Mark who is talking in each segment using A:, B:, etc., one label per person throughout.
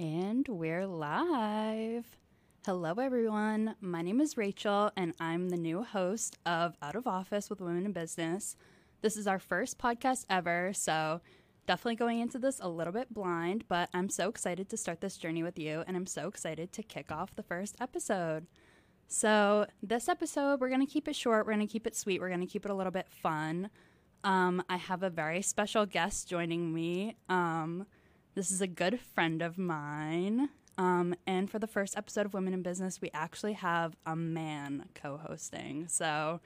A: And we're live. Hello, everyone. My name is Rachel, and I'm the new host of Out of Office with Women in Business. This is our first podcast ever, so definitely going into this a little bit blind, but I'm so excited to start this journey with you, and I'm so excited to kick off the first episode. So, this episode, we're going to keep it short, we're going to keep it sweet, we're going to keep it a little bit fun. Um, I have a very special guest joining me. Um, this is a good friend of mine. Um, and for the first episode of Women in Business, we actually have a man co hosting. So,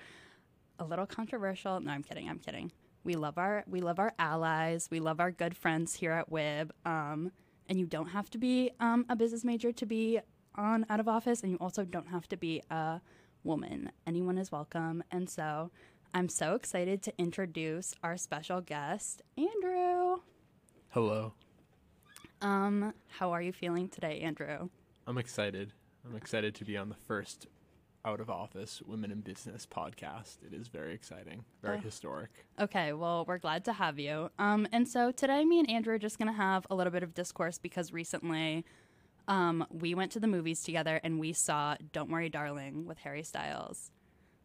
A: a little controversial. No, I'm kidding. I'm kidding. We love our we love our allies. We love our good friends here at WIB. Um, and you don't have to be um, a business major to be on out of office, and you also don't have to be a woman. Anyone is welcome. And so, I'm so excited to introduce our special guest, Andrew.
B: Hello.
A: Um, how are you feeling today, Andrew?
B: I'm excited. I'm excited to be on the first out of office women in business podcast. It is very exciting, very
A: Oh.
B: historic.
A: Okay, well, we're glad to have you. Um, and so today, me and Andrew are just going to have a little bit of discourse because recently um, we went to the movies together and we saw Don't Worry, Darling with Harry Styles.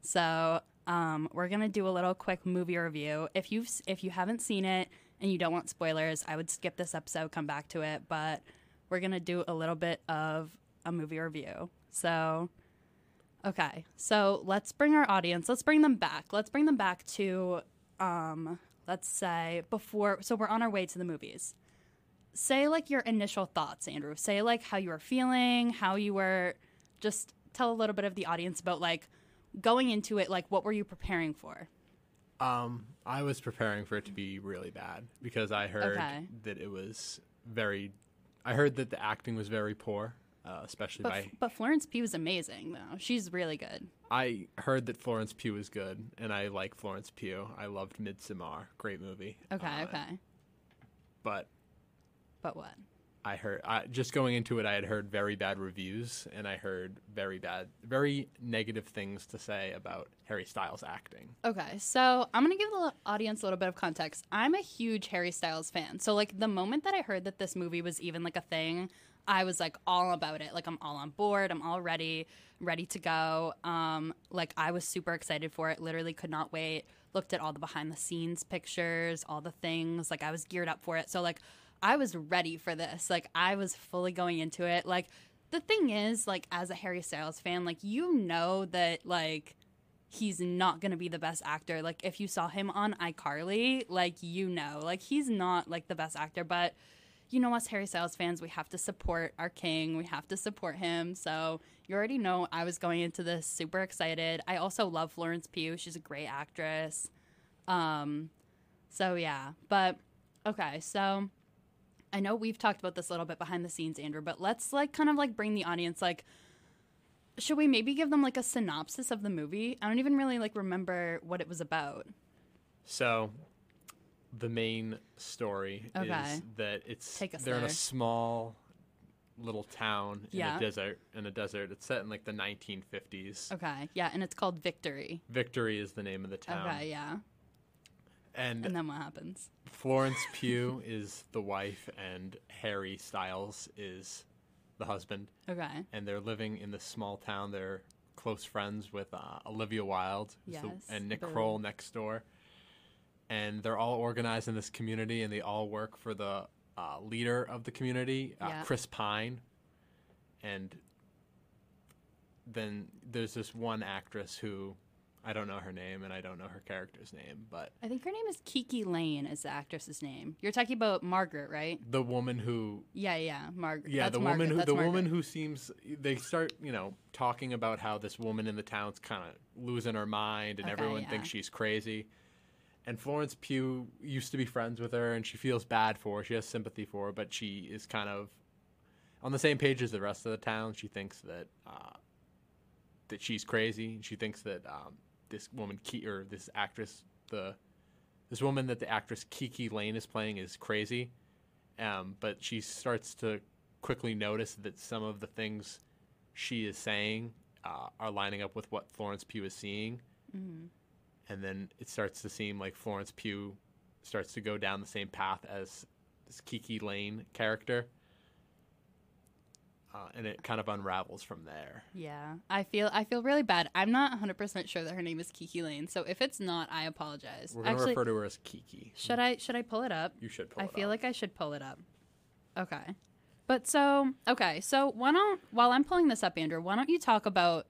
A: So um, we're going to do a little quick movie review. If, you've, if you haven't seen it and you don't want spoilers, I would skip this episode, come back to it. But we're going to do a little bit of a movie review. So. Okay, so let's bring our audience, let's bring them back. Let's bring them back to, um, let's say, before, so we're on our way to the movies. Say, like, your initial thoughts, Andrew. Say, like, how you were feeling, how you were, just tell a little bit of the audience about, like, going into it, like, what were you preparing for?
B: Um, I was preparing for it to be really bad because I heard
A: Okay.
B: that it was very. I heard that the acting was very poor, uh, especially
A: But,
B: by.
A: but Florence Pugh is amazing, though. She's really good.
B: I heard that Florence Pugh was good, and I like Florence Pugh. I loved Midsommar, great movie.
A: Okay,
B: Uh,
A: okay.
B: But
A: But what?
B: I heard I, just going into it, I had heard very bad reviews, and I heard very bad, very negative things to say about Harry Styles acting.
A: Okay, so I'm gonna give the audience a little bit of context. I'm a huge Harry Styles fan, so like the moment that I heard that this movie was even like a thing, I was like all about it. Like I'm all on board. I'm all ready, ready to go. Um, like I was super excited for it. Literally could not wait. Looked at all the behind the scenes pictures, all the things. Like I was geared up for it. So like I was ready for this. Like I was fully going into it. Like the thing is, like as a Harry Styles fan, like you know that like he's not going to be the best actor. Like if you saw him on iCarly, like you know, like he's not like the best actor, but you know us Harry Styles fans, we have to support our king. We have to support him. So you already know I was going into this super excited. I also love Florence Pugh. She's a great actress. Um so yeah, but okay, so I know we've talked about this a little bit behind the scenes, Andrew, but let's like kind of like bring the audience like should we maybe give them like a synopsis of the movie? I don't even really like remember what it was about.
B: So, the main story
A: Okay.
B: is that it's they're in a small little town in
A: Yeah.
B: a desert. In a desert, it's set in like the 1950s.
A: Okay, yeah, and it's called Victory.
B: Victory is the name of the town,
A: Okay, yeah.
B: And
A: And then what happens?
B: Florence Pugh is the wife, and Harry Styles is the husband.
A: Okay.
B: and they're living in this small town. They're close friends with uh, Olivia Wilde who's the- and Nick. Kroll next door. And they're all organized in this community, and they all work for the uh, leader of the community, uh,
A: Yeah.
B: Chris Pine. And then there's this one actress who I don't know her name, and I don't know her character's name, but
A: I think her name is KiKi Layne is the actress's name. You're talking about Margaret, right?
B: the woman who
A: Yeah, yeah, Margaret.
B: Yeah,
A: That's
B: the
A: Margaret.
B: woman who
A: That's
B: the
A: Margaret.
B: woman who seems they start you know talking about how this woman in the town's kind of losing her mind and
A: Okay,
B: everyone
A: yeah.
B: thinks she's crazy. And Florence Pugh used to be friends with her, and she feels bad for her. She has sympathy for her, but she is kind of on the same page as the rest of the town. She thinks that uh, that she's crazy. She thinks that um, this woman Ki- or this actress, the this woman that the actress KiKi Layne is playing is crazy. Um, but she starts to quickly notice that some of the things she is saying uh, are lining up with what Florence Pugh is seeing.
A: Mm-hmm.
B: And then it starts to seem like Florence Pugh starts to go down the same path as this KiKi Layne character. Uh, and it kind of unravels from there.
A: Yeah, I feel I feel really bad. I'm not 100 percent sure that her name is KiKi Layne. So if it's not, I apologize.
B: We're gonna
A: Actually,
B: refer to her as Kiki.
A: should I should I pull it up?
B: You should pull
A: I feel
B: up.
A: like I should pull it up. Okay. But so, okay. So, why don't, while I'm pulling this up, Andrew, why don't you talk about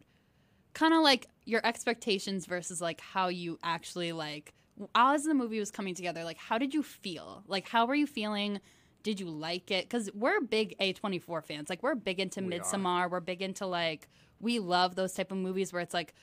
A: kind of like your expectations versus like how you actually like, as the movie was coming together, like, how did you feel? Like, how were you feeling? Did you like it? Because we're big A24 fans. Like, we're big into
B: We are.
A: We're big into like, we love those type of movies where it's like,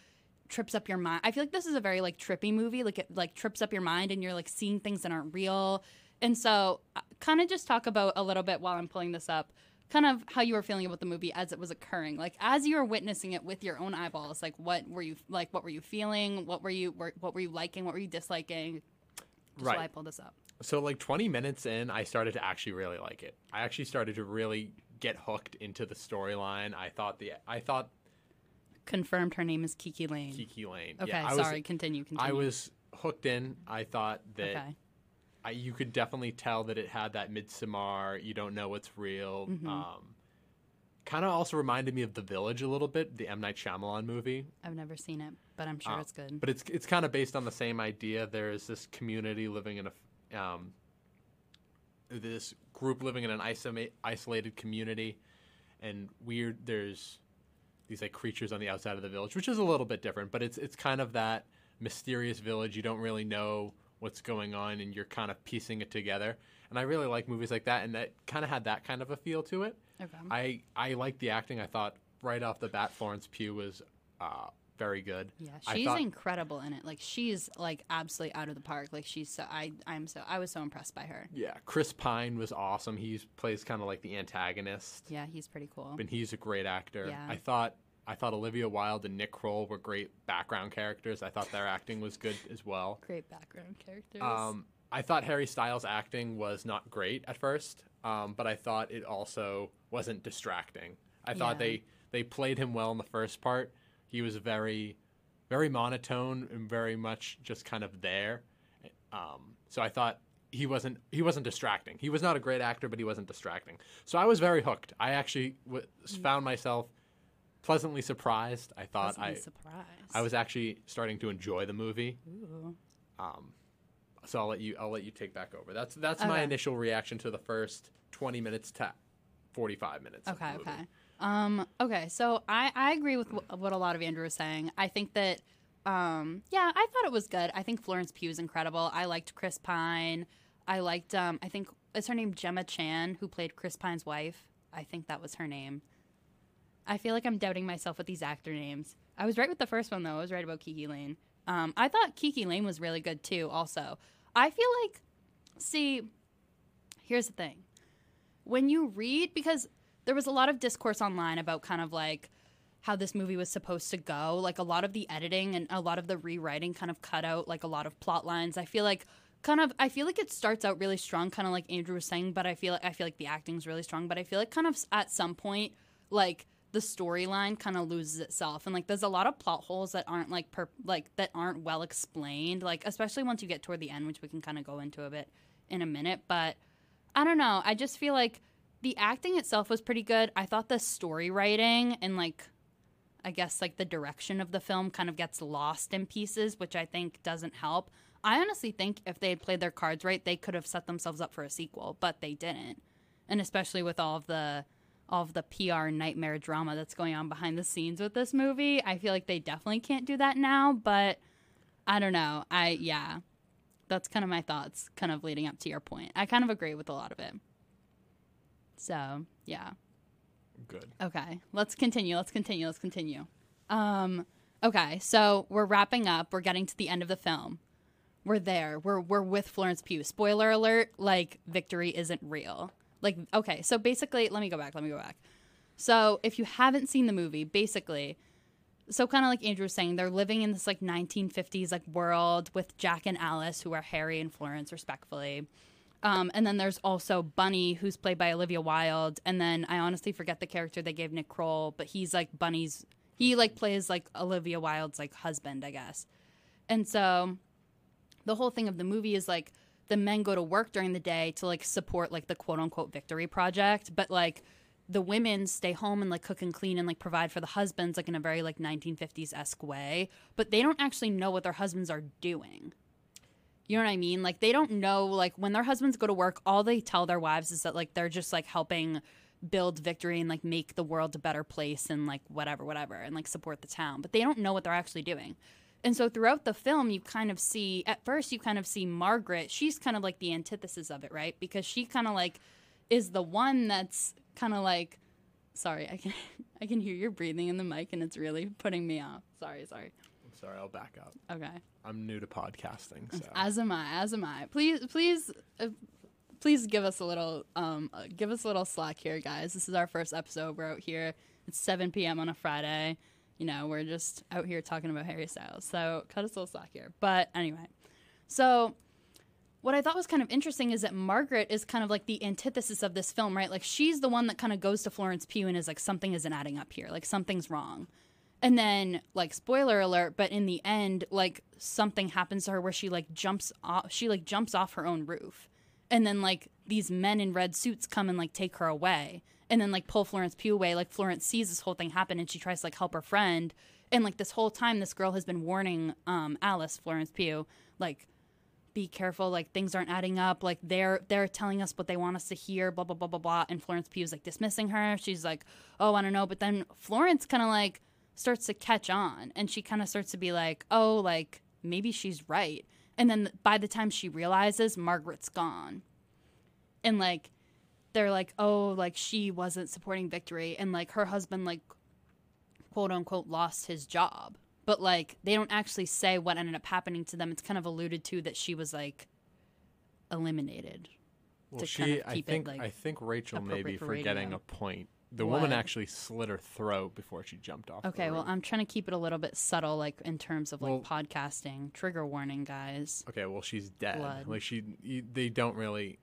A: trips up your mind. I feel like this is a very like trippy movie. Like it like trips up your mind and you're like seeing things that aren't real. And so uh, kind of just talk about a little bit while I'm pulling this up, kind of how you were feeling about the movie as it was occurring. Like as you were witnessing it with your own eyeballs, like what were you like what were you feeling? What were you were, what were you liking? What were you disliking? Just
B: Right.
A: while I pull this up.
B: So like 20 minutes in, I started to actually really like it. I actually started to really get hooked into the storyline. I thought the I thought
A: Confirmed her name is KiKi Layne.
B: KiKi Layne.
A: okay,
B: yeah, I
A: sorry,
B: Was,
A: continue, continue.
B: I was hooked in. I thought that
A: Okay.
B: I, you could definitely tell that it had that Midsommar. You don't know what's real.
A: Mm-hmm.
B: Um, kind of also reminded me of The Village a little bit, the M Night Shyamalan movie.
A: I've never seen it, but I'm sure
B: Uh,
A: it's good.
B: But it's it's kind of based on the same idea. There's this community living in a um, this group living in an isolate, isolated community, and weird. There's these like creatures on the outside of the village, which is a little bit different. But it's it's kind of that mysterious village. You don't really know what's going on, and you're kind of piecing it together. And I really like movies like that, and that kind of had that kind of a feel to it.
A: Okay.
B: I I like the acting. I thought right off the bat, Florence Pugh was uh, very good.
A: Yeah, she's
B: thought-
A: incredible in it. Like she's like absolutely out of the park. Like she's so I I'm so I was so impressed by her.
B: Yeah, Chris Pine was awesome. He plays kind of like the antagonist,
A: Yeah, he's pretty cool.
B: and he's a great actor.
A: Yeah.
B: I thought I thought Olivia Wilde and Nick Kroll were great background characters. I thought their acting was good as well.
A: Great background characters.
B: Um, I thought Harry Styles' acting was not great at first, um, but I thought it also wasn't distracting. I thought
A: Yeah.
B: they they played him well in the first part. He was very very monotone and very much just kind of there. Um, so I thought he wasn't he wasn't distracting. He was not a great actor, but he wasn't distracting. So I was very hooked. I actually w- found myself pleasantly surprised. I thought
A: Pleasantly
B: I
A: surprised.
B: I was actually starting to enjoy the movie. Um, so I'll let you I'll let you take back over. That's that's my initial reaction to the first twenty minutes to forty five minutes.
A: Okay, okay. Um, okay, so I, I agree with wh- what a lot of Andrew was saying. I think that, um, yeah, I thought it was good. I think Florence Pugh is incredible. I liked Chris Pine. I liked, um, I think, is her name Gemma Chan, who played Chris Pine's wife? I think that was her name. I feel like I'm doubting myself with these actor names. I was right with the first one, though. I was right about KiKi Layne. Um, I thought KiKi Layne was really good, too, also. I feel like, see, here's the thing when you read because there was a lot of discourse online about kind of like how this movie was supposed to go. Like a lot of the editing and a lot of the rewriting kind of cut out like a lot of plot lines. I feel like kind of i feel like it starts out really strong kind of like andrew was saying but i feel like i feel like the acting's really strong. But i feel like kind of at some point like the storyline kind of loses itself. And like there's a lot of plot holes that aren't like per like that aren't well explained. Like especially once you get toward the end which we can kind of go into a bit in a minute. But I don't know. I just feel like the acting itself was pretty good. I thought the story writing and like I guess like the direction of the film kind of gets lost in pieces, which I think doesn't help. I honestly think if they had played their cards right, they could have set themselves up for a sequel, but they didn't. And especially with all of the all of the PR nightmare drama that's going on behind the scenes with this movie, I feel like they definitely can't do that now, but I don't know. I yeah that's kind of my thoughts kind of leading up to your point i kind of agree with a lot of it so yeah.
B: Good.
A: okay. Let's continue. Let's continue. Let's continue. Um okay. So we're wrapping up. We're getting to the end of the film. We're there. We're we're with florence pugh. Spoiler alert like victory isn't real. Like okay. So basically let me go back. Let me go back. So if you haven't seen the movie basically so kind of like Andrew was saying, they're living in this like 1950s like world with Jack and Alice, who are Harry and Florence, respectfully. Um, and then there's also Bunny, who's played by Olivia Wilde. And then I honestly forget the character they gave Nick Kroll, but he's like Bunny's. He like plays like Olivia Wilde's like husband, I guess. And so the whole thing of the movie is like the men go to work during the day to like support like the quote unquote victory project, but like the women stay home and like cook and clean and like provide for the husbands like in a very like 1950s esque way, but they don't actually know what their husbands are doing. You know what I mean? Like they don't know like when their husbands go to work, all they tell their wives is that like they're just like helping build victory and like make the world a better place and like whatever whatever and like support the town, but they don't know what they're actually doing. And so throughout the film, you kind of see, at first, you kind of see Margaret. She's kind of like the antithesis of it, right? Because she kind of like is the one that's kind of like, sorry, I can I can hear your breathing in the mic, and it's really putting me off. Sorry, sorry.
B: Sorry, I'll back up.
A: Okay.
B: I'm new to podcasting, so
A: As am I. As am I. Please, please, uh, please give us a little, um, uh, give us a little slack here, guys. This is our first episode. We're out here. It's 7 p.m. on a Friday. You know, we're just out here talking about Harry Styles. So cut us a little slack here. But anyway, so what I thought was kind of interesting is that Margaret is kind of like the antithesis of this film, right? Like she's the one that kind of goes to Florence Pugh and is like, something isn't adding up here. Like something's wrong. And then, like, spoiler alert, but in the end, like, something happens to her where she, like, jumps off, she, like, jumps off her own roof. And then, like, these men in red suits come and, like, take her away. And then, like, pull Florence Pugh away. Like, Florence sees this whole thing happen and she tries to, like, help her friend. And, like, this whole time, this girl has been warning um, Alice, Florence Pugh, like, be careful like things aren't adding up like they're they're telling us what they want us to hear blah blah blah blah blah and florence Pugh is like dismissing her she's like oh i don't know but then florence kind of like starts to catch on and she kind of starts to be like oh like maybe she's right and then by the time she realizes margaret's gone and like they're like oh like she wasn't supporting victory and like her husband like quote unquote lost his job but like they don't actually say what ended up happening to them it's kind of alluded to that she was like eliminated
B: well,
A: to
B: she.
A: kind of
B: I
A: keep it,
B: think
A: like,
B: I think Rachel may be
A: for
B: forgetting
A: radio.
B: a point. The woman
A: What?
B: actually slit her throat before she jumped off.
A: okay well i'm trying to keep it a little bit subtle like in terms of like
B: Well-
A: podcasting trigger warning guys
B: Okay, well, she's dead.
A: Blood.
B: Like she, you, they don't really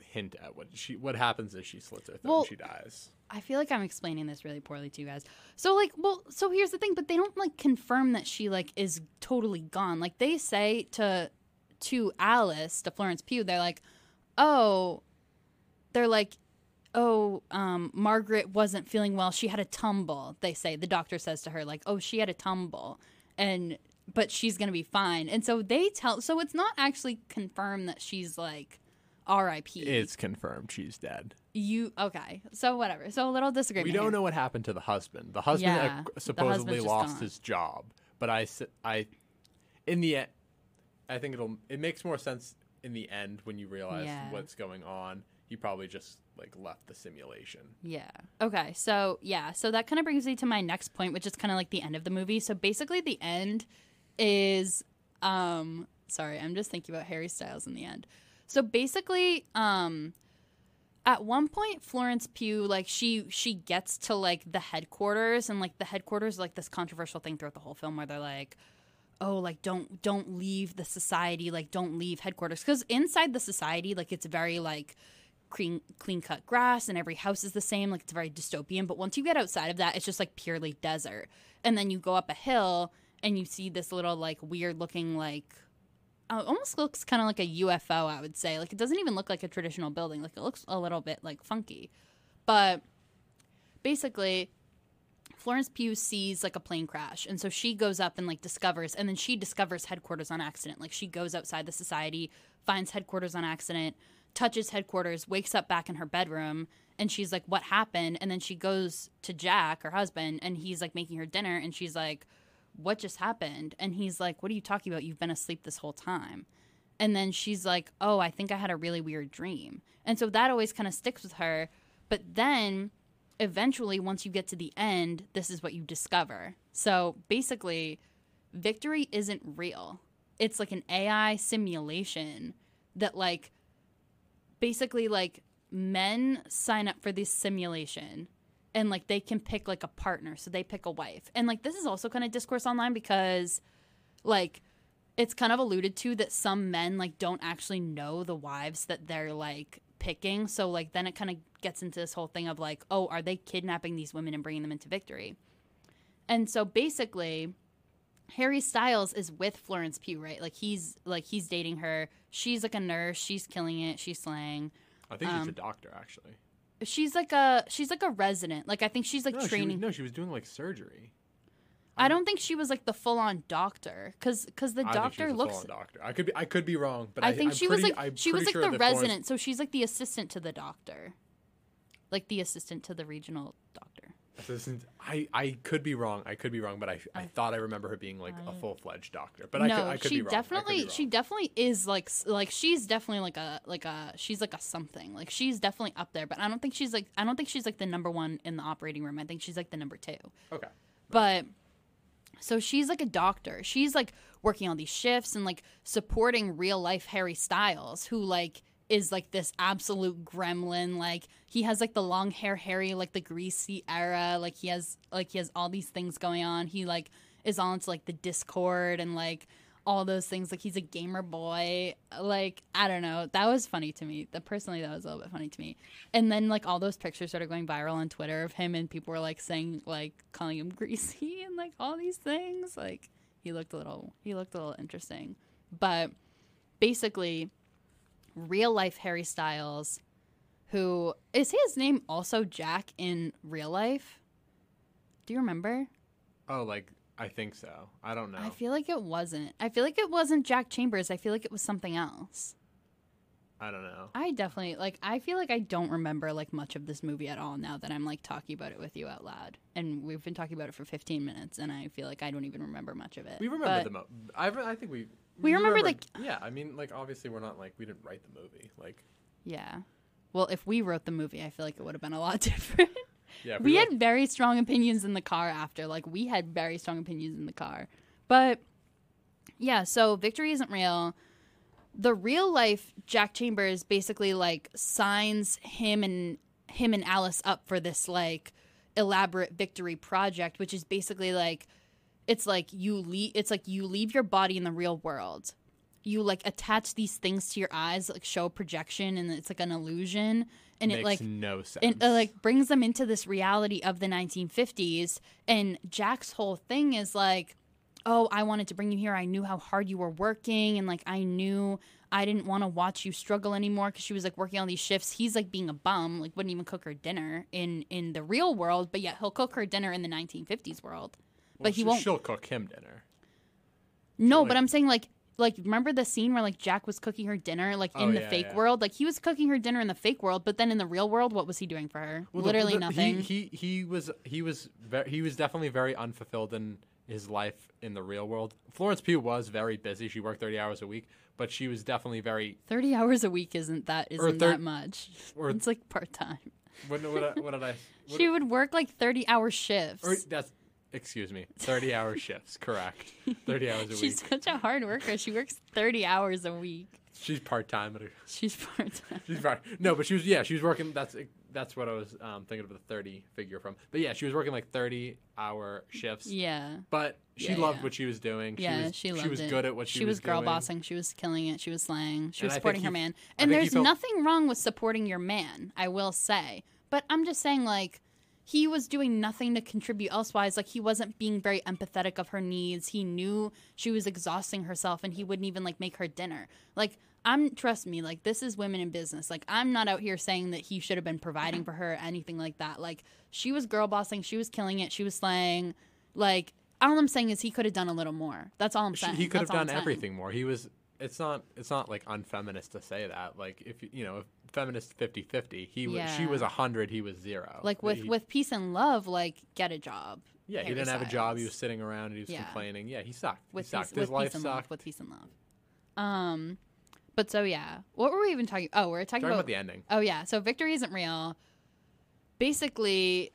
B: hint at what she. What happens is she slits her throat
A: Well-
B: and she dies.
A: I feel like I'm explaining this really poorly to you guys. So like, well, so here's the thing, but they don't like confirm that she like is totally gone. Like they say to to Alice, to Florence Pugh, they're like, "Oh, they're like, "Oh, um Margaret wasn't feeling well. She had a tumble." They say. The doctor says to her like, "Oh, she had a tumble." And but she's going to be fine. And so they tell so it's not actually confirmed that she's like RIP.
B: It's confirmed she's dead.
A: you okay. So whatever. So a little disagreement.
B: We don't
A: here.
B: know what happened to the husband. The husband uh,
A: Yeah, the
B: supposedly
A: just
B: lost
A: gone.
B: his job, but I, I, in the end, I think it'll it makes more sense in the end when you realize
A: Yeah.
B: what's going on. He probably just like left the simulation.
A: Yeah. Okay. So, yeah. So that kind of brings me to my next point, which is kind of like the end of the movie. So basically, the end is. um Sorry, I'm just thinking about Harry Styles in the end. So basically, um at one point Florence Pugh like she she gets to like the headquarters and like the headquarters like this controversial thing throughout the whole film where they're like oh like don't don't leave the society like don't leave headquarters because inside the society like it's very like clean clean cut grass and every house is the same. Like it's very dystopian. But once you get outside of that it's just like purely desert. And then you go up a hill and you see this little like weird looking like uh, almost looks kind of like a UFO I would say. Like it doesn't even look like a traditional building. Like it looks a little bit like funky. But basically Florence Pugh sees like a plane crash, and so she goes up and like discovers, and then she discovers headquarters on accident. Like she goes outside the society, finds headquarters on accident, touches headquarters, wakes up back in her bedroom, and she's like, "What happened?" And then she goes to Jack, her husband, and he's like making her dinner, and she's like, "What just happened?" And he's like, "What are you talking about? You've been asleep this whole time." And then she's like, "Oh, I think I had a really weird dream." And so that always kind of sticks with her. But then eventually once you get to the end this is what you discover so basically victory isn't real it's like an ai simulation that like basically like men sign up for this simulation and like they can pick like a partner so they pick a wife. And like this is also kind of discourse online because like it's kind of alluded to that some men like don't actually know the wives that they're like picking. So like then it kind of gets into this whole thing of like oh are they kidnapping these women and bringing them into victory? And so basically harry styles is with florence pugh right like he's like he's dating her she's like a nurse she's killing it she's slaying
B: I think
A: Um,
B: a doctor actually.
A: she's like a she's like a resident. Like I think she's like
B: no, she was,
A: training.
B: no, she was doing like surgery.
A: I don't think she was like the full on doctor because because the
B: I
A: doctor looks.
B: doctor. I could be I could be wrong, but
A: I
B: I,
A: think
B: I'm
A: she was like
B: I'm
A: she was like
B: sure
A: the
B: that Florence-
A: resident, so she's like the assistant to the doctor, like the assistant to the regional doctor.
B: Assistant, I, I could be wrong. I could be wrong, but I, I thought I remember her being like a full fledged doctor. But I could, I could
A: she
B: be wrong. I could
A: definitely
B: be
A: she definitely is like s- like she's definitely like a like a she's like a something like she's definitely up there. But I don't think she's like I don't think she's like the number one in the operating room. I think she's like the number two.
B: okay.
A: But so she's like a doctor. She's like working on these shifts and like supporting real life Harry Styles, who like is like this absolute gremlin. Like he has like the long hair Harry, like the greasy era. Like he has like he has all these things going on. He like is on to like the Discord and like all those things. Like he's a gamer boy. Like I don't know. That was funny to me. That personally, that was a little bit funny to me. And then like all those pictures started going viral on Twitter of him, and people were like saying like calling him greasy and like all these things. Like he looked a little he looked a little interesting. But basically, real life Harry Styles, who is his name also Jack in real life? Do you remember?
B: Oh, like I think so. I don't know.
A: I feel like it wasn't. I feel like it wasn't Jack Chambers. I feel like it was something else.
B: I don't know.
A: I definitely like I feel like I don't remember like much of this movie at all now that I'm like talking about it with you out loud. And we've been talking about it for 15 minutes and I feel like I don't even remember much of it.
B: We remember
A: But
B: the mo. I, I think we.
A: We remember like
B: Yeah, I mean, like obviously we're not like we didn't write the movie. Like
A: Yeah. Well, if we wrote the movie, I feel like it would have been a lot different.
B: yeah,
A: we
B: wrote-
A: had very strong opinions in the car after. Like we had very strong opinions in the car. But yeah, so victory isn't real. The real life Jack Chambers basically like signs him and him and Alice up for this like elaborate victory project, which is basically like it's like you leave it's like you leave your body in the real world. You like attach these things to your eyes, like show projection and it's like an illusion. And
B: makes
A: it like
B: no sense.
A: and uh, like brings them into this reality of the 1950s and jack's whole thing is like oh i wanted to bring you here. I knew how hard you were working. And like i knew i didn't want to watch you struggle anymore because she was like working on these shifts. He's like being a bum like wouldn't even cook her dinner in in the real world but yet he'll cook her dinner in the 1950s world
B: Well,
A: but he
B: she-
A: won't
B: She'll cook him dinner.
A: no,
B: like-
A: but I'm saying like like remember the scene where like Jack was cooking her dinner like oh, in
B: Oh,
A: the
B: yeah,
A: fake
B: yeah.
A: world? Like he was cooking her dinner in the fake world, but then in the real world, what was he doing for her?
B: Well, the-
A: Literally
B: the-
A: nothing.
B: He, he he was he was very, he was definitely very unfulfilled in his life in the real world. Florence Pugh was very busy. She worked thirty hours a week, but she was definitely very.
A: 30 hours a week isn't that isn't
B: thir-
A: that much.
B: Or
A: It's like part time.
B: what, what, what did I? What,
A: She would work like 30 hour shifts.
B: or that's excuse me, thirty hour shifts. Correct, thirty hours a
A: She's
B: week.
A: She's such a hard worker. She works 30 hours a week.
B: She's part time at
A: She's part time.
B: She's right. No, but she was yeah, she was working. That's that's what I was um, thinking of the thirty figure from. But yeah, she was working like thirty hour shifts.
A: Yeah.
B: But she
A: Yeah,
B: loved
A: yeah.
B: what she was doing.
A: Yeah,
B: she was,
A: she loved
B: she was
A: it.
B: good at what she, was doing.
A: she was girl
B: doing.
A: bossing. She was killing it. She was slaying. She
B: And
A: was supporting
B: he-
A: her man. And there's
B: felt-
A: nothing wrong with supporting your man, I will say. But I'm just saying, like, he was doing nothing to contribute elsewise. Like, he wasn't being very empathetic of her needs. He knew she was exhausting herself and he wouldn't even, like, make her dinner. Like, I'm, trust me, like, this is women in business. Like, I'm not out here saying that he should have been providing for her, or anything like that. Like, she was girl bossing. She was killing it. She was slaying. Like, all I'm saying is he could have done a little more. That's all I'm saying.
B: he could have
A: That's all I'm
B: done everything more. He was. It's not. It's not like unfeminist to say that. Like if you- you know, if feminist 50-50, He was. She
A: Yeah.
B: was hundred. He was zero.
A: Like with
B: He-
A: with peace and love, like get a job.
B: Yeah, he didn't have a job. He was sitting around. and He was
A: Yeah.
B: complaining. Yeah, he sucked.
A: with
B: he sucked.
A: peace,
B: His life sucked.
A: love. With peace and love. Um, but so yeah, what were we even talking? Oh, we're talking,
B: Talking
A: about,
B: about the ending.
A: Oh yeah, so victory isn't real. Basically,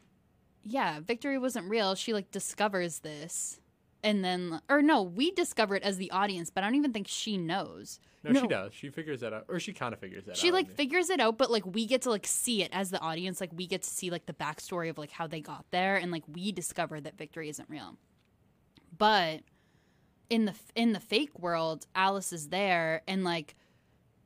A: yeah, victory wasn't real. She like discovers this, and then or no, we discover it as the audience, but I don't even think she knows.
B: No, she does. She figures that out, or she kind of figures that
A: She
B: out.
A: She like
B: I
A: figures it out, but like we get to like see it as the audience. Like we get to see like the backstory of like how they got there, and like we discover that victory isn't real. But in the in the fake world, Alice is there, and like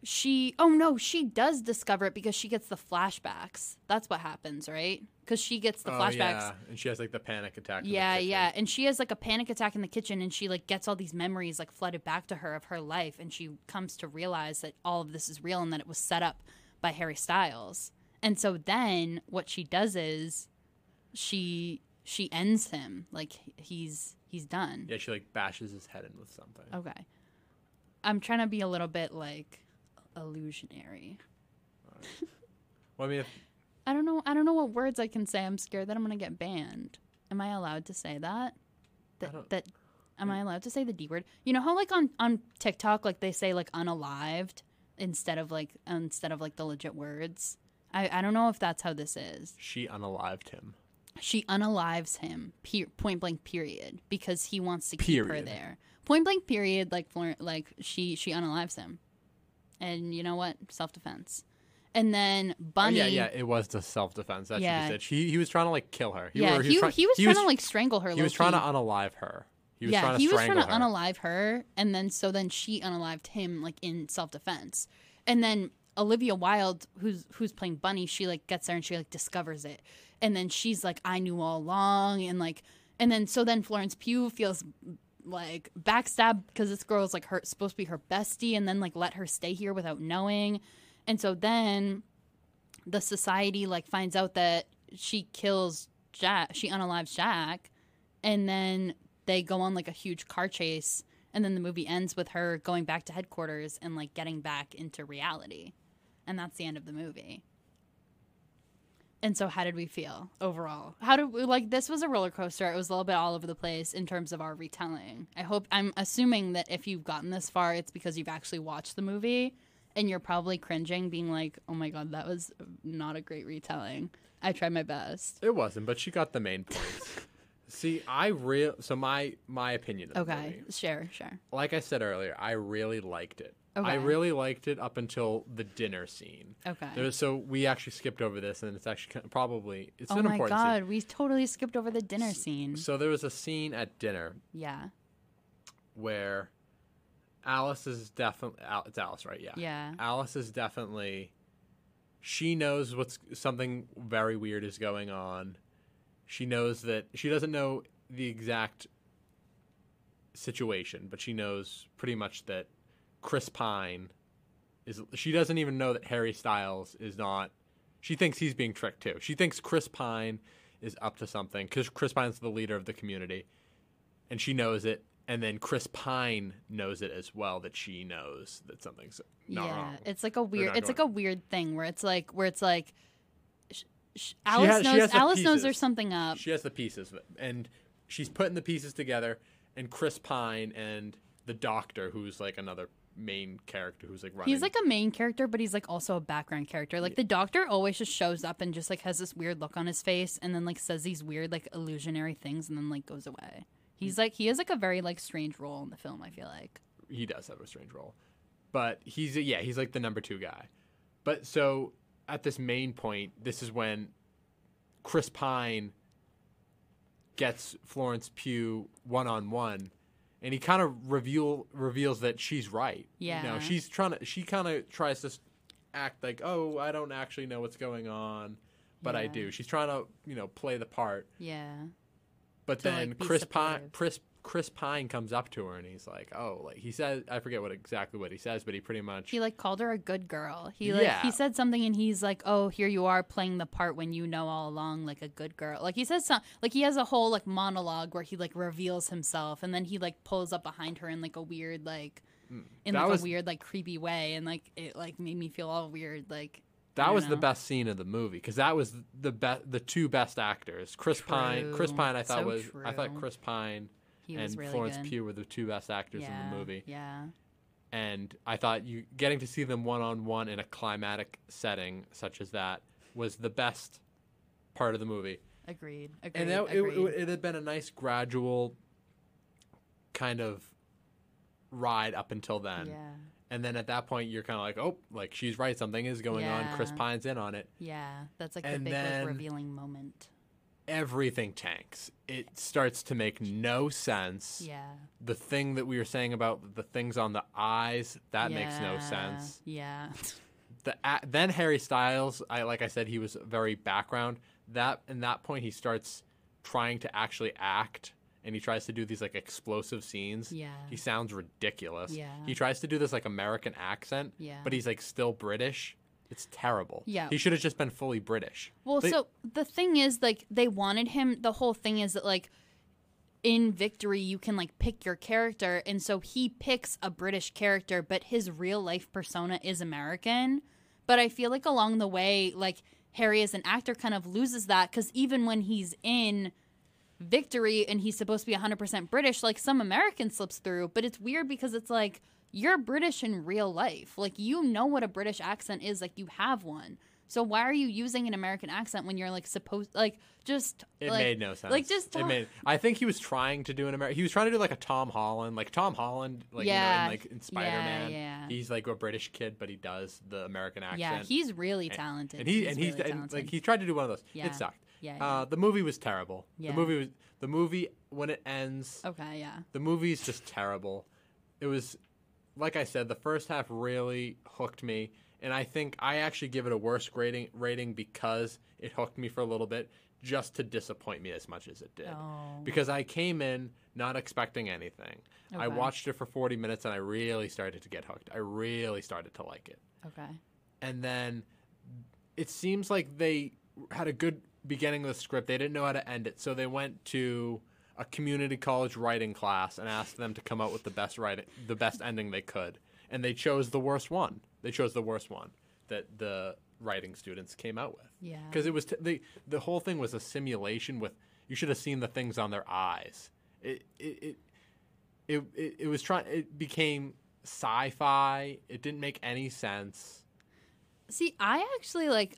A: she oh no, she does discover it because she gets the flashbacks. That's what happens, right? Because she gets the
B: oh,
A: flashbacks.
B: Yeah. And she has like the panic attack.
A: Yeah, yeah. And she has like a panic attack in the kitchen and she like gets all these memories like flooded back to her of her life and she comes to realize that all of this is real and that it was set up by Harry Styles. And so then what she does is she she ends him like he's he's done.
B: Yeah, she like bashes his head in with something.
A: Okay. I'm trying to be a little bit like illusionary.
B: Well, I mean, if,
A: I don't know I don't know what words I can say. I'm scared that I'm going to get banned. Am I allowed to say that? That that am I allowed to say the D word? You know how like on on TikTok like they say like unalived instead of like instead of like the legit words? I I don't know if that's how this is.
B: she unalived him.
A: She unalives him, per- point blank period, because he wants to keep her there. Point blank period, like Flor- like she she unalives him, and you know what? Self defense. And then
B: Oh,
A: Bunny,
B: yeah, yeah, it was the self defense. That
A: Yeah.
B: she did. He he was trying to like kill her. He,
A: yeah,
B: or
A: he,
B: try-
A: he was trying to like strangle her.
B: he was trying to unalive her. He was
A: yeah,
B: trying to
A: he was trying to
B: her.
A: unalive her, and then so then she unalived him like in self defense, and then Olivia Wilde, who's who's playing Bunny, she like gets there and she like discovers it, and then she's like, I knew all along, and like, and then so then Florence Pugh feels like backstab because this girl's like her supposed to be her bestie, and then like let her stay here without knowing, and so then the society like finds out that she kills Jack, she unalives Jack, and then they go on like a huge car chase and then the movie ends with her going back to headquarters and like getting back into reality. And that's the end of the movie. And so how did we feel overall? How did we like this was a roller coaster. It was a little bit all over the place in terms of our retelling. I hope i'm assuming that if you've gotten this far it's because you've actually watched the movie and you're probably cringing being like oh my god that was not a great retelling i tried my best
B: It wasn't, but she got the main points. See, I real so my my opinion of the
A: okay
B: movie.
A: sure sure
B: Like I said earlier, I really liked it.
A: Okay.
B: I really liked it up until the dinner scene.
A: okay
B: There, so we actually skipped over this, and it's actually probably it's
A: Oh
B: an
A: my
B: important scene.
A: god, we totally skipped over the dinner scene.
B: So there was a scene at dinner
A: Yeah,
B: where Alice is definitely it's Alice, right? Yeah.
A: yeah,
B: Alice is definitely she knows what's something very weird is going on. She knows that she doesn't know the exact situation, but she knows pretty much that Chris Pine is she doesn't even know that Harry Styles is not she thinks he's being tricked too. She thinks Chris Pine is up to something cuz Chris Pine's the leader of the community and she knows it and then Chris Pine knows it as well that she knows that something's not
A: yeah.
B: wrong.
A: It's like a weird. It's like a weird thing where it's like where it's like. Sh- sh- Alice
B: has-
A: knows. Alice knows there's something up.
B: She has the pieces, and she's putting the pieces together. And Chris Pine and the Doctor, who's like another main character, who's like running.
A: He's like a main character, but he's like also a background character. Like the doctor always just shows up and just like has this weird look on his face, and then like says these weird like illusionary things, and then like goes away. He's like he has like a very like strange role in the film. I feel like.
B: he does have a strange role, but he's yeah, he's like the number two guy. But so at this main point, this is when Chris Pine gets Florence Pugh one on one, and he kind of reveal reveals that she's right. you know,
A: Yeah.
B: she's trying to. She kind of tries to act like, oh, I don't actually know what's going on, but I do. She's trying to you know play the part.
A: Yeah.
B: But then
A: like,
B: Chris Pine. Chris, Chris Pine comes up to her and he's like, "Oh, like he says, I forget what exactly what he says, but he pretty much
A: He like called her a good girl. He like
B: Yeah.
A: he said something and he's like, "Oh, here you are playing the part when you know all along like a good girl." Like he says some like he has a whole like monologue where he like reveals himself and then he like pulls up behind her in like a weird like in
B: Mm. That
A: like
B: was-
A: a weird like creepy way and like it like made me feel all weird like
B: that was the best scene of the movie because that was the best, the two best actors. Chris Pine, Chris Pine, I thought
A: So
B: was, I thought. Chris Pine
A: he
B: and
A: really
B: Florence
A: good.
B: Pugh were the two best actors
A: yeah,
B: in the movie,
A: Yeah.
B: and I thought you getting to see them one on one in a climatic setting such as that was the best part of the movie.
A: Agreed. Agreed.
B: and that, it,
A: agreed.
B: it, it had been a nice gradual kind of ride up until then
A: yeah.
B: And then at that point you're kind of like oh like she's right. Something is going on. Chris pine's in on it.
A: Yeah. That's like the big like revealing moment.
B: everything tanks. It starts to make no sense.
A: Yeah.
B: the thing that we were saying about the things on the eyes that makes no sense.
A: Yeah.
B: the a- then harry styles i like i said he was very background. That in that point he starts trying to actually act and he tries to do these like explosive scenes
A: Yeah.
B: he sounds ridiculous
A: Yeah.
B: he tries to do this like american accent
A: Yeah.
B: but he's like still british It's terrible.
A: Yeah.
B: He should have just been fully British.
A: Well,
B: They-
A: so the thing is, like, they wanted him. The whole thing is that, like, in Victory, you can like pick your character, and so he picks a British character, but his real life persona is American. But I feel like along the way, like Harry as an actor kind of loses that because even when he's in Victory and he's supposed to be 100% British, like some American slips through. But it's weird because it's like you're British in real life. Like you know what a British accent is, like you have one. So why are you using an American accent when you're like supposed like just
B: It
A: like,
B: made no sense.
A: Like just
B: it made. I think he was trying to do an American. He was trying to do like a Tom Holland, like Tom Holland, like you know, in, like in Spider Man.
A: yeah.
B: He's like a British kid, but he does the American accent.
A: yeah, he's really talented.
B: and he
A: he's
B: and he's and, like he tried to do one of those.
A: Yeah.
B: It sucked.
A: Yeah,
B: Uh, the movie was terrible.
A: Yeah.
B: The movie was the movie when it ends.
A: okay, yeah.
B: The movie's just terrible. It was, like I said, the first half really hooked me, and I think I actually give it a worse rating rating because it hooked me for a little bit, just to disappoint me as much as it did.
A: Oh.
B: Because I came in not expecting anything.
A: Okay.
B: I watched it for 40 minutes and I really started to get hooked. I really started to like it.
A: Okay.
B: And then it seems like they had a good beginning of the script. They didn't know how to end it, so they went to a community college writing class and asked them to come up with the best writing, the best ending they could, and they chose the worst one. They chose the worst one that the writing students came out with
A: Yeah.
B: because it was t- the the whole thing was a simulation with you should have seen the things on their eyes. It it it it, it, it was trying. It became sci-fi. It didn't make any sense.
A: See, I actually like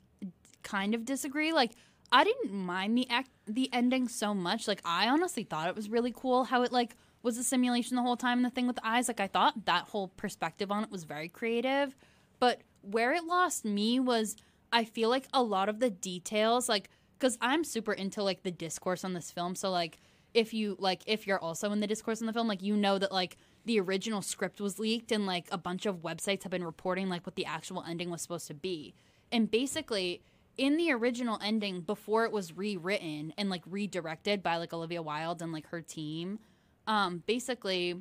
A: kind of disagree. Like, I didn't mind the act- the ending so much. Like, I honestly thought it was really cool how it like was a simulation the whole time and the thing with the eyes. Like, I thought that whole perspective on it was very creative. But where it lost me was I feel like a lot of the details, like, because I'm super into like the discourse on this film. So like, if you like, if you're also in the discourse on the film, like, you know that like the original script was leaked and like a bunch of websites have been reporting like what the actual ending was supposed to be. And basically, in the original ending, before it was rewritten and like redirected by like Olivia Wilde and like her team, um, basically,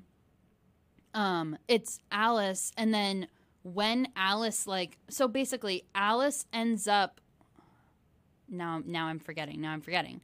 A: um, it's Alice, and then when Alice like so basically Alice ends up. Now, now I'm forgetting. Now I'm forgetting.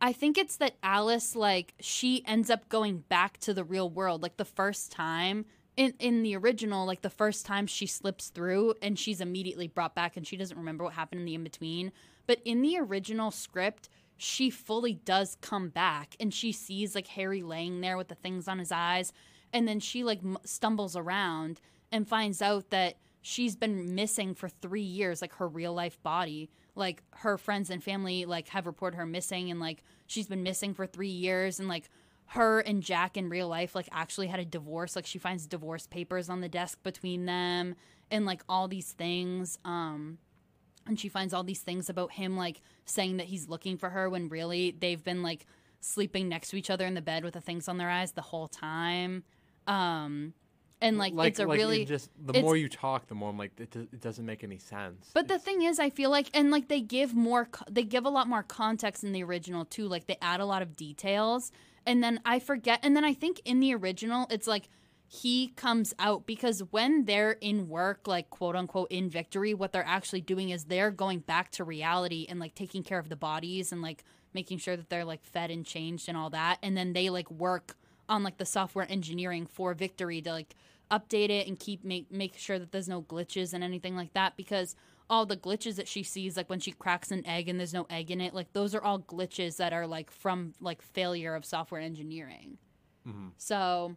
A: I think it's that Alice like she ends up going back to the real world like the first time in in the original like the first time she slips through and she's immediately brought back and she doesn't remember what happened in the in between but in the original script she fully does come back and she sees like Harry laying there with the things on his eyes. And then she like m- stumbles around and finds out that she's been missing for 3 years like her real life body. Like her friends and family like have reported her missing and like she's been missing for 3 years and like her and Jack in real life like actually had a divorce like she finds divorce papers on the desk between them and like all these things um and she finds all these things about him like saying that he's looking for her when really they've been like sleeping next to each other in the bed with the things on their eyes the whole time um and like, it's a
B: like,
A: really
B: just the more you talk, the more I'm like it, do- it doesn't make any sense.
A: But the thing is, I feel like, and like they give more, they give a lot more context in the original too. Like they add a lot of details, and then I forget. And then I think in the original, it's like he comes out because when they're in work, like quote unquote in victory, what they're actually doing is they're going back to reality and like taking care of the bodies and like making sure that they're like fed and changed and all that. And then they like work on like the software engineering for victory to like update it and keep make make sure that there's no glitches and anything like that because all the glitches that she sees like when she cracks an egg and there's no egg in it like those are all glitches that are like from like failure of software engineering. Mm-hmm. So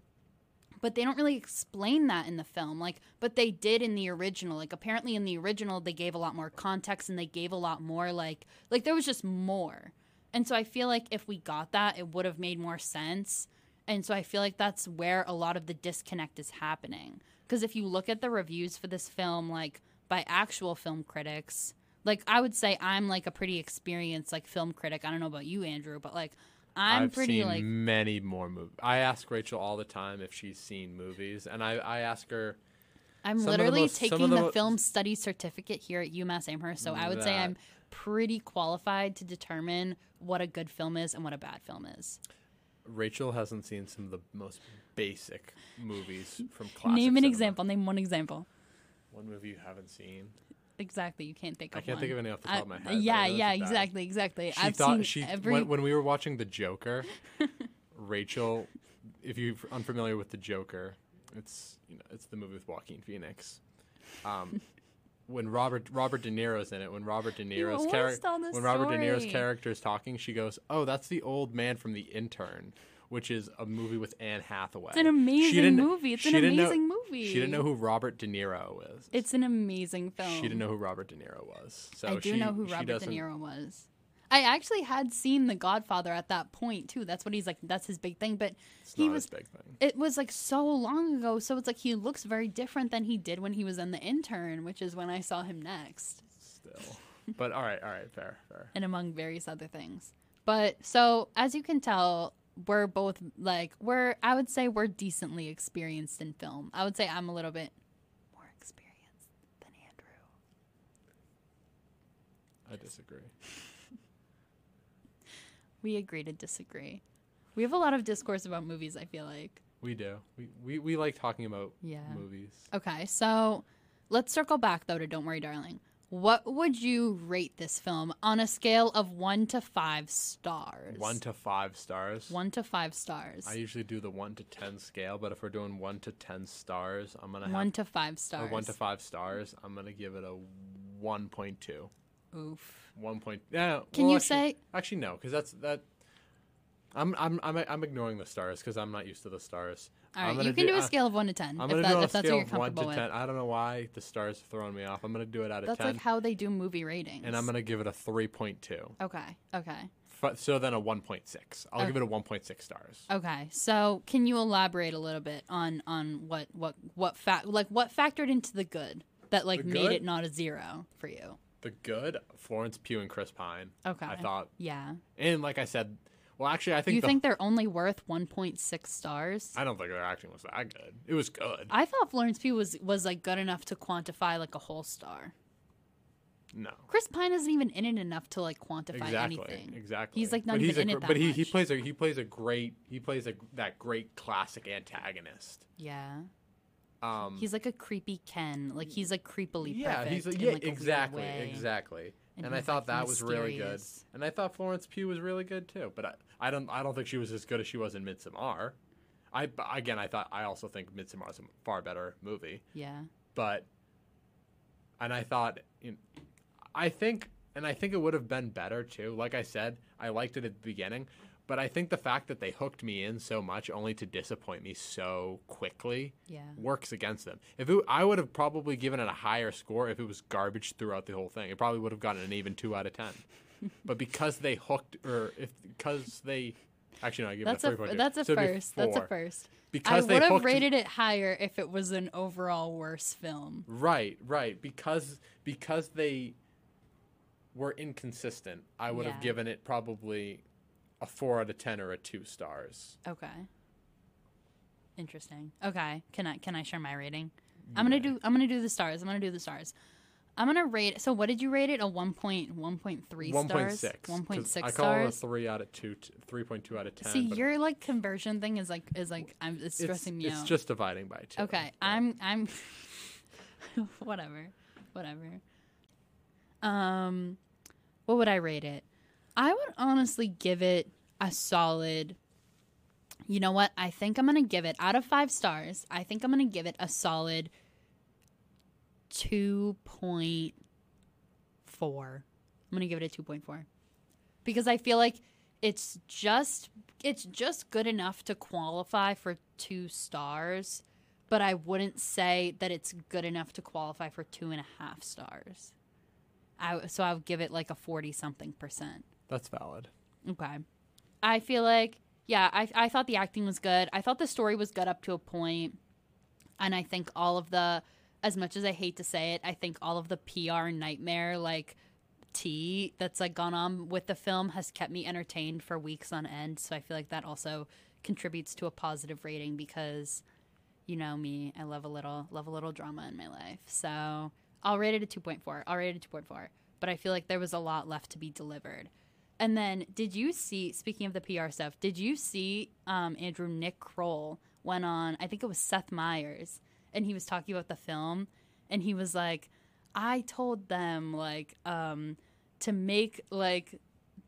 A: but they don't really explain that in the film like but they did in the original. Like apparently in the original they gave a lot more context and they gave a lot more like like there was just more. And so i feel like if we got that it would have made more sense. And so I feel like that's where a lot of the disconnect is happening. Because if you look at the reviews for this film, like by actual film critics, like I would say I'm like a pretty experienced like film critic. I don't know about you, Andrew, but like I'm
B: have
A: pretty
B: seen
A: like
B: many more movies. I ask Rachel all the time if she's seen movies, and I, I ask her.
A: I'm literally
B: most-
A: taking
B: the
A: the,
B: mo-
A: film study certificate here at UMass Amherst. So I would say I'm pretty qualified to determine what a good film is and what a bad film is.
B: Rachel hasn't seen some of the most basic movies from classic.
A: Name an
B: cinema.
A: example. Name one example.
B: One movie you haven't seen.
A: exactly. You can't think of I
B: can't
A: one.
B: think of any off the top
A: I-
B: of my head.
A: yeah, yeah, exactly, exactly.
B: She
A: I've
B: thought
A: seen
B: she
A: every.
B: when, when we were watching the Joker, Rachel, if you're unfamiliar with the Joker, it's you know it's the movie with Joaquin Phoenix. Um, when Robert Robert De Niro's in it, when Robert De Niro's character when Robert De Niro's character is talking, she goes, "Oh, that's the old man from The Intern." Which is a movie with Anne Hathaway.
A: It's an amazing movie. It's an
B: didn't know-
A: amazing movie.
B: She didn't know who Robert De Niro is.
A: It's an amazing film.
B: She didn't know who Robert De Niro was. So
A: I do
B: she,
A: know who Robert De Niro was. I actually had seen The Godfather at that point too. That's what he's like. That's his big thing. But
B: It's
A: he
B: not
A: was.
B: his big thing.
A: It was like so long ago. So it's like he looks very different than he did when he was in The Intern, which is when I saw him next.
B: Still, but all right, all right, fair, fair.
A: and among various other things. But so as you can tell, we're both like we're I would say we're decently experienced in film. I would say I'm a little bit more experienced than Andrew.
B: I disagree.
A: We agree to disagree. We have a lot of discourse about movies, I feel like.
B: We do. We we, we like talking about
A: Yeah.
B: movies.
A: Okay, so let's circle back though to Don't Worry Darling. What would you rate this film on a scale of 1 to 5 stars?
B: One to five stars.
A: 1 to 5 stars.
B: I usually do the one to ten scale, but if we're doing one to ten stars, I'm gonna have
A: 1 to 5 stars.
B: one to five stars. I'm gonna give it a one point two.
A: Oof.
B: One point. Yeah.
A: Can
B: well,
A: you
B: actually-
A: say
B: Actually, no, because that's that. I'm I'm I'm I'm ignoring the stars because I'm not used to the stars.
A: All right, you can do, a
B: uh,
A: scale of 1 to 10
B: I'm
A: if, that,
B: do a
A: if that's what you're
B: of one to
A: comfortable with.
B: ten. I don't know why the stars are throwing me off. I'm gonna do it out of
A: That's
B: ten,
A: like how they do movie ratings.
B: and I'm gonna give it a three point two.
A: Okay. Okay.
B: F- so then a 1.6. I'll give it a 1.6 stars.
A: Okay. So, can you elaborate a little bit on on what what what fact like what factored into the good that like
B: The
A: made it not a zero for you?
B: The good, Florence Pugh and Chris Pine.
A: Okay.
B: I thought,
A: Yeah.
B: and like I said, well, actually, I think
A: you
B: the,
A: think they're only worth 1.6 stars?
B: I don't think their acting was that good. It was good.
A: I thought Florence Pugh was was like good enough to quantify like a whole star.
B: no,
A: Chris Pine isn't even in it enough to like quantify
B: exactly,
A: anything.
B: exactly.
A: He's, like, not
B: but
A: even
B: a,
A: in
B: gr-
A: it that
B: But he, he plays a he plays a great he plays a that great classic antagonist.
A: Yeah.
B: Um,
A: He's like a creepy Ken. Like he's like creepily
B: yeah,
A: perfect.
B: he's
A: in,
B: yeah,
A: like, a
B: exactly, exactly.
A: And
B: And, I thought
A: like,
B: that was really good. And I thought Florence Pugh was really good too. But I, I don't I don't think she was as good as she was in Midsommar. I again I thought I also think Midsommar is a far better movie.
A: Yeah.
B: but and I thought you know, I think and I think it would have been better too. Like I said, I liked it at the beginning, but I think the fact that they hooked me in so much only to disappoint me so quickly
A: Yeah.
B: works against them. If it, I would have probably given it a higher score if it was garbage throughout the whole thing. It probably would have gotten an even 2 out of 10. but because they hooked or if because they actually no, I give
A: That's
B: it
A: a
B: a
A: that's a
B: So
A: first. That's a first. I
B: Because they
A: would have rated it higher if it was an overall worse film.
B: Right, right. Because because they were inconsistent, I would
A: Yeah.
B: have given it probably a four out of ten or a two stars.
A: Okay. Interesting. Okay. Can I can I share my rating? I'm gonna do I'm gonna do the stars. I'm gonna do the stars. I'm gonna rate. So what did you rate it? A one point one point three
B: One point
A: stars.
B: six.
A: One point six
B: I call it a three out of two, three point two out of ten.
A: See, your like conversion thing is like is like I'm it's
B: it's,
A: stressing me
B: it's
A: out.
B: It's just dividing by two.
A: Okay,
B: but-
A: I'm I'm whatever. Whatever. Um what would I rate it? I would honestly give it a solid You know what? I think I'm going to give it out of 5 stars. I think I'm going to give it a solid 2.4. I'm going to give it a 2.4. Because I feel like it's just it's just good enough to qualify for 2 stars but I wouldn't say that it's good enough to qualify for two and a half stars. I, so I would give it like a 40 something percent.
B: That's valid.
A: Okay. I feel like, yeah, I, I thought the acting was good. I thought the story was good up to a point. And I think all of the, as much as I hate to say it, I think all of the PR nightmare, like, tea that's like gone on with the film has kept me entertained for weeks on end. So I feel like that also contributes to a positive rating because you know me, I love a little love a little drama in my life. So I'll rate it a two point four. I'll rate it a two point four. But I feel like there was a lot left to be delivered. And then did you see speaking of the PR stuff, did you see um, Andrew Nick Kroll went on I think it was Seth Meyers and he was talking about the film and he was like I told them like um to make like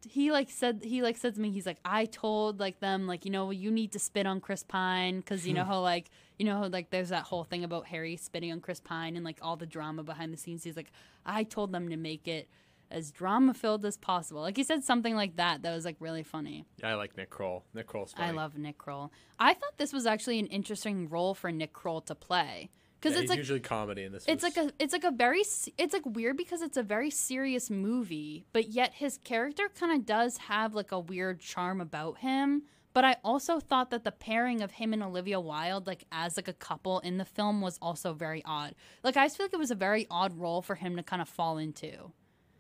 A: he like said he like said to me he's like I told like them like you know you need to spit on Chris Pine because you know how like you know how, like there's that whole thing about Harry spitting on Chris Pine and like all the drama behind the scenes. He's like I told them to make it as drama filled as possible. Like he said something like that that was like really funny.
B: Yeah, I like Nick Kroll. Nick Kroll's funny.
A: I love Nick Kroll. I thought this was actually an interesting role for Nick Kroll to play because
B: Yeah,
A: it's like
B: usually comedy in this.
A: it's
B: was-
A: like a it's like a very it's like weird because it's a very serious movie, but yet his character kind of does have like a weird charm about him. But I also thought that the pairing of him and Olivia Wilde, like as like a couple in the film, was also very odd. Like I just feel like it was a very odd role for him to kind of fall into.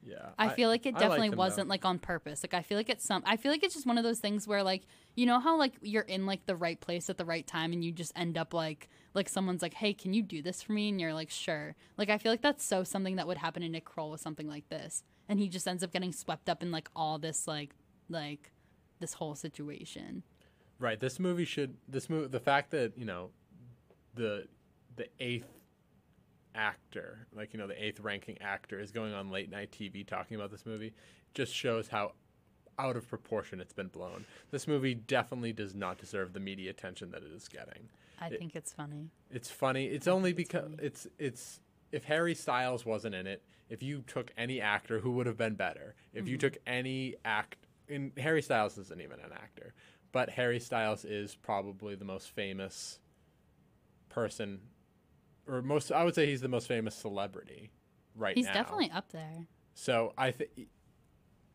B: Yeah.
A: I feel like it definitely
B: though.
A: wasn't like on purpose. Like I feel like it's some I feel like it's just one of those things where like you know how like you're in like the right place at the right time and you just end up like like someone's like, "Hey, can you do this for me?" and you're like, "Sure." Like I feel like that's so something that would happen to Nick Kroll with something like this. And he just ends up getting swept up in like all this like like this whole situation.
B: Right. This movie should. This movie. The fact that you know, the the eighth actor, like you know, the eighth ranking actor, is going on late night TV talking about this movie, just shows how out of proportion it's been blown. This movie definitely does not deserve the media attention that it is getting.
A: I
B: It-
A: think it's funny.
B: It's funny. It's only because it's it's if Harry Styles wasn't in it, if you took any actor who would have been better. If you mm-hmm. took any act in Harry Styles isn't even an actor, but Harry Styles is probably the most famous person or most I would say he's the most famous celebrity right
A: He's
B: now.
A: He's definitely up there.
B: So I think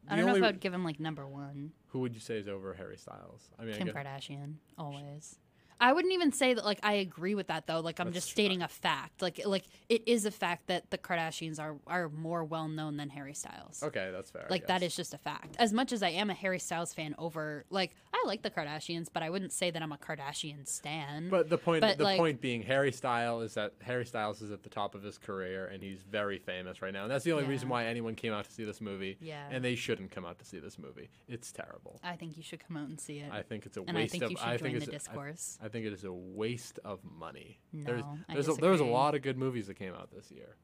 A: I don't know if I'd give him like number 1.
B: who would you say is over Harry Styles? I mean, I
A: Kim
B: guess,
A: Kardashian, always. I wouldn't even say that like I agree with that though. Like I'm
B: That's
A: just
B: true.
A: stating a fact. Like like it is a fact that the Kardashians are are more well known than Harry Styles.
B: okay, that's fair.
A: Like that
B: guess.
A: just a fact. As much as I am a Harry Styles fan over like I like the Kardashians, but I wouldn't say that I'm a Kardashian stan.
B: But the point,
A: But,
B: the
A: like-
B: point being, Harry Styles is that Harry Styles is at the top of his career, and he's very famous right now. And that's the only reason why anyone came out to see this movie.
A: Yeah.
B: And they shouldn't come out to see this movie. It's terrible.
A: I think you should come out and see it.
B: I think it's a
A: and I
B: waste
A: think
B: of.
A: you should
B: I
A: join
B: think
A: the
B: it's. I-
A: discourse.
B: I, think it is a waste of money.
A: No,
B: there's
A: I
B: there's a, there was a lot of good movies that came out this year.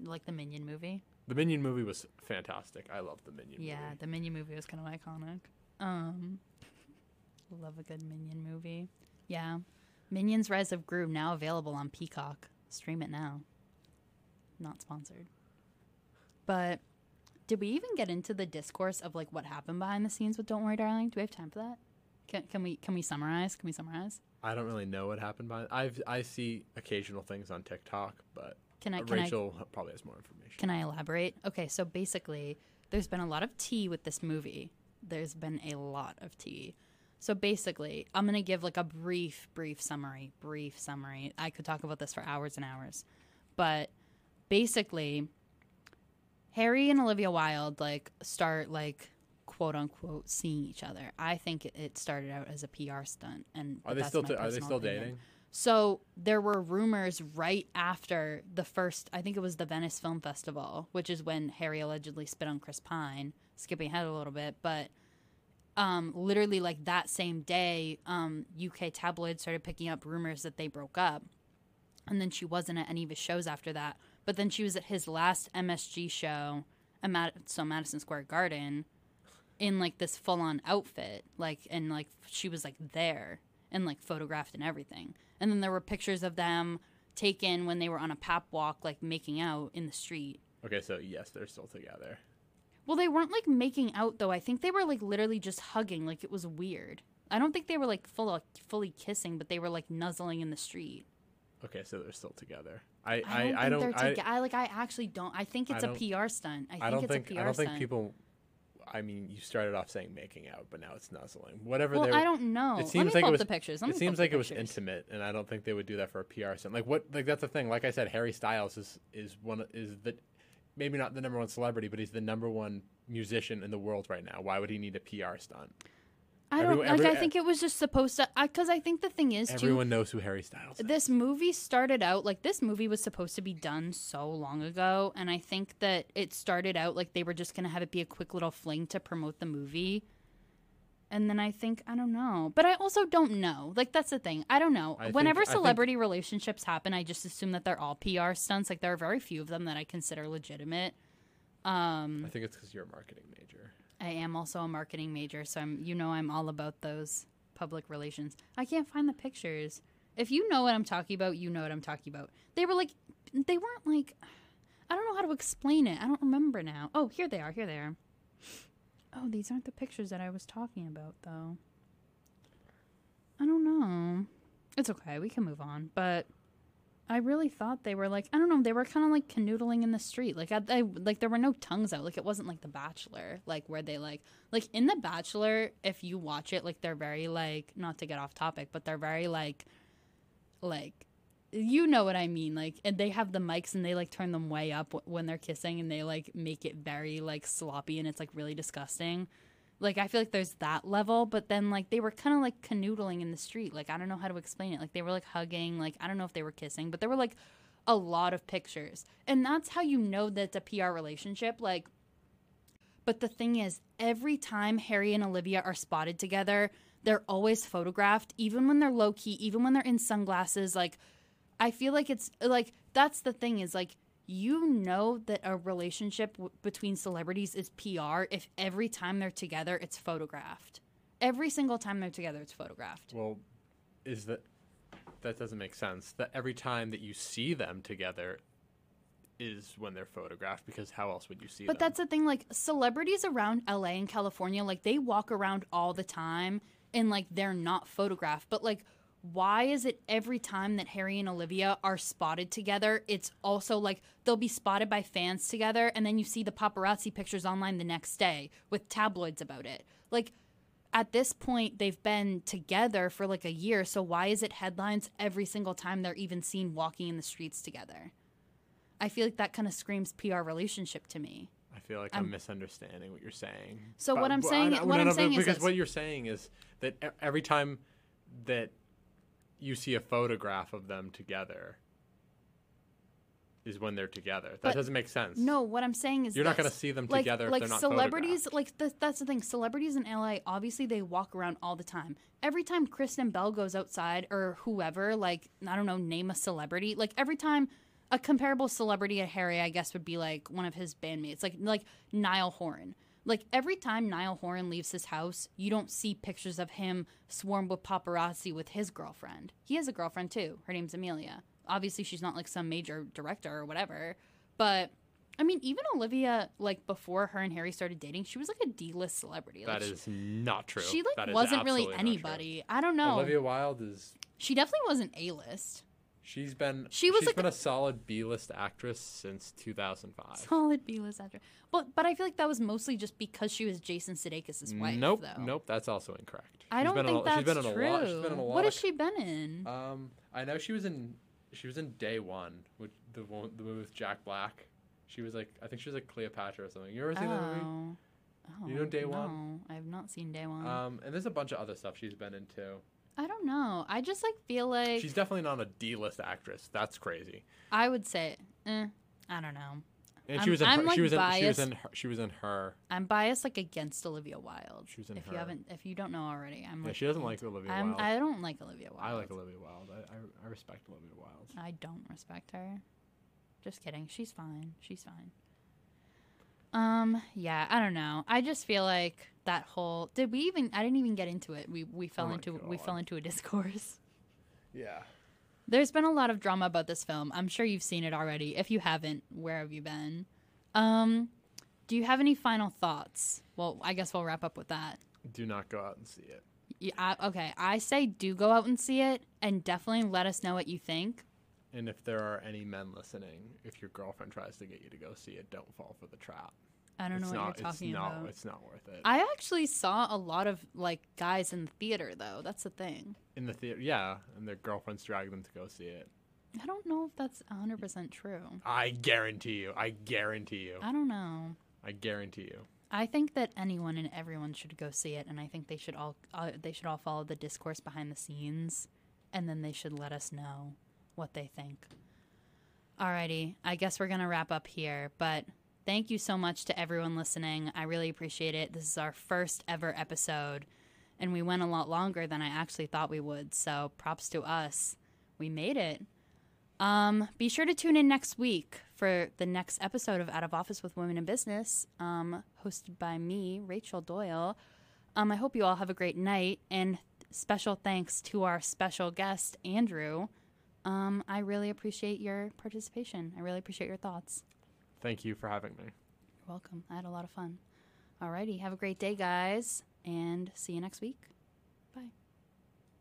A: like the Minion movie.
B: The Minion movie was fantastic. I love the Minion
A: Yeah,
B: movie.
A: the Minion movie was kind of iconic. Um, love a good Minion movie. Yeah, Minions: Rise of Gru now available on Peacock. Stream it now. Not sponsored. But did we even get into the discourse of like what happened behind the scenes with Don't Worry, Darling? Do we have time for that? Can, can we can we summarize? Can we summarize?
B: I don't really know what happened behind. I've I see occasional things on TikTok, but
A: Can I can I
B: Rachel probably has more information.
A: Can I elaborate? Okay, so basically, there's been a lot of tea with this movie. There's been a lot of tea. So basically, I'm going to give like a brief, brief summary. Brief summary. I could talk about this for hours and hours. But basically, Harry and Olivia Wilde like start like quote unquote seeing each other. I think it- started out as a PR stunt and
B: Are they still t- are they still
A: opinion.
B: dating?
A: So there were rumors right after the first, I think it was the Venice Film Festival, which is when Harry allegedly spit on Chris Pine. Skipping ahead a little bit, but um, literally like that same day, um, UK tabloids started picking up rumors that they broke up, and then she wasn't at any of his shows after that. But then she was at his last MSG show, so Madison Square Garden, in like this full on outfit, like and like she was like there and like photographed and everything. And then there were pictures of them taken when they were on a pap walk, like making out in the street.
B: Okay, so yes, they're still together.
A: Well, they weren't like making out though. I think they were like literally just hugging. Like it was weird. I don't think they were like full fully kissing, but they were like nuzzling in the street.
B: Okay, so they're still together. I
A: I don't
B: I,
A: think
B: I don't
A: they're
B: I,
A: I like. I actually don't. I think it's a PR stunt. I think
B: don't
A: it's
B: think
A: a PR
B: I don't
A: stunt.
B: think people. I mean, you started off saying making out, but now it's nuzzling. Whatever
A: Well,
B: they.
A: I don't know.
B: It seems like it was.
A: the pictures. Let
B: It seems like it was intimate, and I don't think they would do that for a PR stunt. Like what? Like that's the thing. Like I said, Harry Styles is is one is the maybe not the number one celebrity, but he's the number one musician in the world right now. Why would he need a PR stunt?
A: I don't
B: everyone-
A: like.
B: every-
A: I think it was just supposed to. Because I, think the thing is too.
B: Everyone knows who Harry Styles is.
A: this movie started out like this movie was supposed to be done so long ago and i think that it started out like they were just going to have it be a quick little fling to promote the movie And then I think I don't know, but I also don't know. Like that's the thing. I don't know.
B: I
A: Whenever
B: think-
A: celebrity relationships happen, I just assume that they're all PR stunts. Like there are very few of them that I consider legitimate. Um,
B: I think it's because you're a marketing major.
A: I am also a marketing major, so I'm you know I'm all about those public relations. I can't find the pictures. If you know what I'm talking about, you know what I'm talking about. They were like they weren't like I don't know how to explain it. I don't remember now. Oh, here they are. Here they are. Oh, these aren't the pictures that I was talking about though. I don't know. It's okay. We can move on, but I really thought they were like I don't know. They were kind of like canoodling in the street. Like I, I like there were no tongues out. Like it wasn't like The Bachelor, like where they like like in The Bachelor. If you watch it, like they're very like not to get off topic, but they're very like like you know what I mean. Like and they have the mics and they like turn them way up when they're kissing and they like make it very like sloppy and it's like really disgusting. Like I feel like there's that level, but then like they were kind of like canoodling in the street. Like I don't know how to explain it. Like they were like hugging. Like I don't know if they were kissing, but there were like a lot of pictures, and that's how you know that it's a PR relationship. Like, but the thing is, every time Harry and Olivia are spotted together, they're always photographed, even when they're low key, even when they're in sunglasses. Like, I feel like it's like that's the thing is like you know that a relationship w- between celebrities is PR if every time they're together it's photographed. Every single time they're together it's photographed.
B: Well, is that that doesn't make sense? That every time that you see them together is when they're photographed because how else would you see them?
A: But
B: them?
A: that's the thing like celebrities around LA and California like they walk around all the time and like they're not photographed. But like why is it every time that Harry and Olivia are spotted together, it's also like they'll be spotted by fans together and then you see the paparazzi pictures online the next day with tabloids about it. Like at this point they've been together for like a year, so why is it headlines every single time they're even seen walking in the streets together? I feel like that kind of screams PR relationship to me.
B: I feel like I'm, misunderstanding what you're saying.
A: So what I'm saying-
B: I-
A: what I'm
B: no,
A: saying is
B: because what you're saying is that every time that you see a photograph of them together is when they're together. That
A: But-
B: doesn't make sense.
A: No, what I'm saying is
B: You're not going to see them
A: like,
B: together
A: like
B: if they're not
A: celebrities like th- that's the thing celebrities in la obviously they walk around all the time every time kristen bell goes outside or whoever like i don't know name a celebrity like every time a comparable celebrity at harry i guess would be like one of his bandmates like like niall horan like every time niall horan leaves his house you don't see pictures of him swarmed with paparazzi with his girlfriend he has a girlfriend too her name's amelia obviously she's not like some major director or whatever but I mean, even Olivia, like before her and Harry started dating, she was like a D-list celebrity. Like,
B: That
A: she-
B: not true.
A: She like
B: That is
A: wasn't really
B: absolutely not true.
A: anybody. I don't know.
B: Olivia Wilde is.
A: She definitely wasn't A-list.
B: She's been.
A: She was
B: she's
A: like
B: been
A: a-
B: a solid B-list actress since 2005.
A: Solid B-list actress. But but I feel like that was mostly just because she was Jason Sudeikis' wife.
B: nope,
A: though.
B: nope, that's also incorrect.
A: I
B: She's
A: don't
B: been in
A: think
B: a,
A: that's
B: she's been in
A: true.
B: A lot, she's been in a lot
A: what has she been in?
B: Um, I know she was in she was in Day One, which the one the movie with Jack Black. She was like I think she was like Cleopatra or something. You ever seen that movie?
A: oh. Oh,
B: You know Day
A: no,
B: One?
A: I have not seen Day One.
B: Um, and there's a bunch of other stuff she's been in too.
A: I don't know. I just like feel like
B: She's definitely not a D-list actress. That's crazy.
A: I would say, eh, I don't know.
B: And
A: I'm-
B: she was in
A: I'm,
B: her,
A: like,
B: she was in she was in her, she was in her.
A: I'm biased like against Olivia Wilde.
B: She was in
A: if
B: her.
A: you haven't, if you don't know already, I'm.
B: Yeah,
A: like,
B: she doesn't like Olivia
A: I'm,
B: Wilde.
A: I don't like Olivia Wilde.
B: I like Olivia Wilde. I, I, I respect Olivia Wilde.
A: I don't respect her. Just kidding. She's fine. She's fine. Um. Yeah. I don't know. I just feel like that whole. Did we even? I didn't even get into it. We we fell
B: Oh
A: into we fell into a discourse.
B: Yeah.
A: There's been a lot of drama about this film. I'm sure you've seen it already. If you haven't, where have you been? Um. Do you have any final thoughts? Well, I guess we'll wrap up with that.
B: Do not go out and see it.
A: Yeah, I, okay, I say do go out and see it, and definitely let us know what you think.
B: And if there are any men listening, if your girlfriend tries to get you to go see it, don't fall for the trap.
A: I don't
B: it's
A: know what
B: not,
A: you're talking
B: it's
A: about.
B: Not, it's not worth it.
A: I actually saw a lot of like guys in the theater though. That's the thing.
B: In the theater, yeah, and their girlfriends drag them to go see it.
A: I don't know if that's 100% true.
B: I guarantee you. I guarantee you.
A: I don't know.
B: I guarantee you.
A: I think that anyone and everyone should go see it and I think they should all uh, they should all follow the discourse behind the scenes and then they should let us know what they think. Alrighty, I guess we're going to wrap up here, but thank you so much to everyone listening. I really appreciate it. This is our first ever episode. and we went a lot longer than I actually thought we would. So props to us. We made it. Um, be sure to tune in next week for the next episode of Out of Office with Women in Business, um, hosted by me, Rachel Doyle. Um, I hope you all have a great night, and special thanks to our special guest, Andrew. Um, I really appreciate your participation. I really appreciate your thoughts.
B: Thank you for having me.
A: You're welcome. I had a lot of fun. Alrighty, have a great day, guys, and see you next week.